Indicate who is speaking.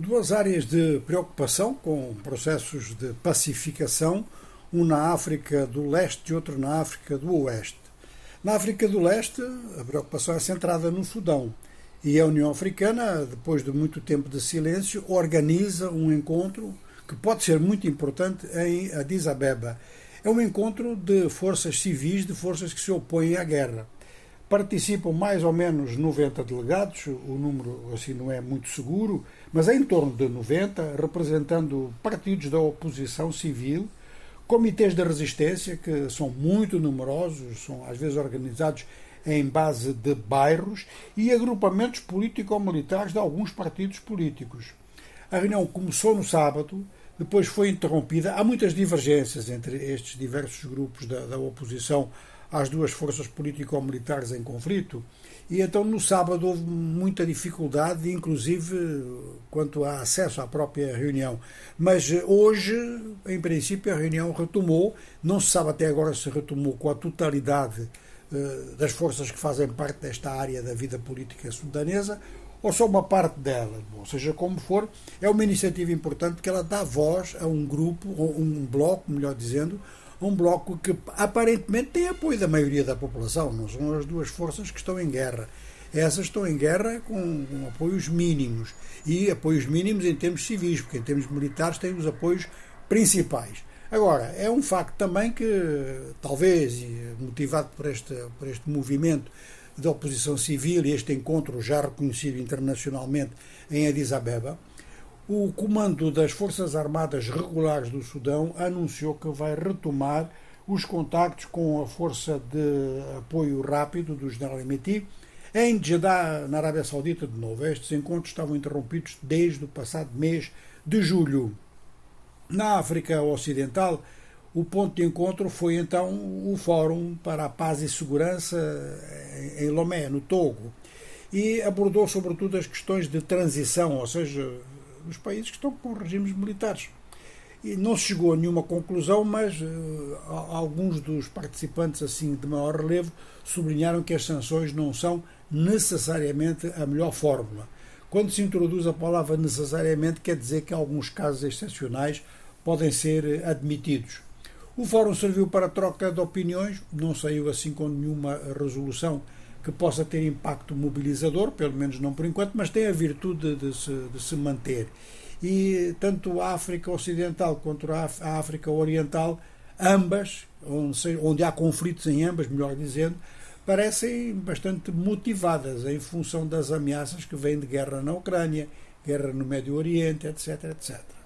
Speaker 1: Duas áreas de preocupação com processos de pacificação, um na África do Leste e outro na África do Oeste. Na África do Leste, a preocupação é centrada no Sudão e a União Africana, depois de muito tempo de silêncio, organiza um encontro que pode ser muito importante em Addis Abeba. É um encontro de forças civis, de forças que se opõem à guerra. Participam mais ou menos 90 delegados, o número assim não é muito seguro, mas é em torno de 90, representando partidos da oposição civil, comitês de resistência, que são muito numerosos, são às vezes organizados em base de bairros, e agrupamentos político-militares de alguns partidos políticos. A reunião começou no sábado, depois foi interrompida. Há muitas divergências entre estes diversos grupos da, da oposição às duas forças político-militares em conflito. E então no sábado houve muita dificuldade, inclusive quanto a acesso à própria reunião. Mas hoje, em princípio, a reunião retomou. Não se sabe até agora se retomou com a totalidade eh, das forças que fazem parte desta área da vida política sudanesa ou só uma parte dela. Ou seja, como for, é uma iniciativa importante porque ela dá voz a um grupo, ou um bloco, melhor dizendo, um bloco que aparentemente tem apoio da maioria da população, não são as duas forças que estão em guerra. Essas estão em guerra com, com apoios mínimos. E apoios mínimos em termos civis, porque em termos militares têm os apoios principais. Agora, é um facto também que, talvez, motivado por este, por este movimento de oposição civil e este encontro já reconhecido internacionalmente em Addis Abeba, o Comando das Forças Armadas Regulares do Sudão anunciou que vai retomar os contactos com a Força de Apoio Rápido do General Emeti em Jeddah, na Arábia Saudita, de novo. Estes encontros estavam interrompidos desde o passado mês de julho. Na África Ocidental, o ponto de encontro foi então o Fórum para a Paz e Segurança em Lomé, no Togo, e abordou sobretudo as questões de transição, ou seja, dos países que estão com regimes militares. E não se chegou a nenhuma conclusão, mas uh, alguns dos participantes assim de maior relevo sublinharam que as sanções não são necessariamente a melhor fórmula. Quando se introduz a palavra necessariamente, quer dizer que alguns casos excepcionais podem ser admitidos. O fórum serviu para troca de opiniões, não saiu assim com nenhuma resolução que possa ter impacto mobilizador, pelo menos não por enquanto, mas tem a virtude de se, de se manter. E tanto a África Ocidental quanto a África Oriental, ambas, onde, há conflitos em ambas, melhor dizendo, parecem bastante motivadas em função das ameaças que vêm de guerra na Ucrânia, guerra no Médio Oriente, etc, etc.